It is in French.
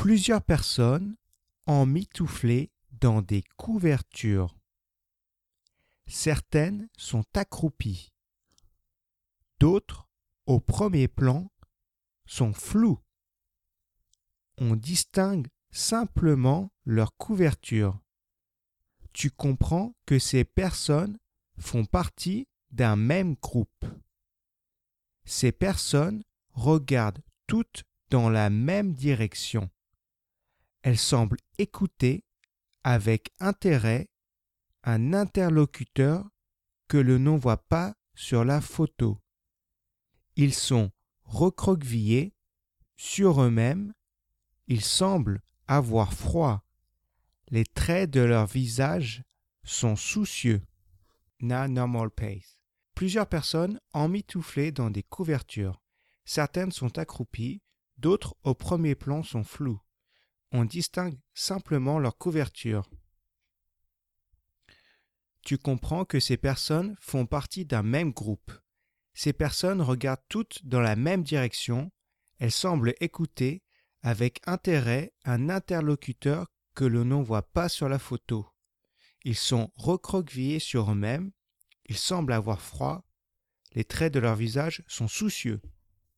Plusieurs personnes emmitouflées dans des couvertures. Certaines sont accroupies. D'autres, au premier plan, sont floues. On distingue simplement leur couverture. Tu comprends que ces personnes font partie d'un même groupe. Ces personnes regardent toutes dans la même direction. Elles semblent écouter avec intérêt un interlocuteur que l'on ne voit pas sur la photo. Ils sont recroquevillés sur eux-mêmes, ils semblent avoir froid. Les traits de leur visage sont soucieux. Na normal pace. Plusieurs personnes emmitouflées dans des couvertures. Certaines sont accroupies, d'autres au premier plan sont floues. On distingue simplement leur couverture. Tu comprends que ces personnes font partie d'un même groupe. Ces personnes regardent toutes dans la même direction, elles semblent écouter avec intérêt un interlocuteur que l'on ne voit pas sur la photo. Ils sont recroquevillés sur eux-mêmes, ils semblent avoir froid, les traits de leur visage sont soucieux.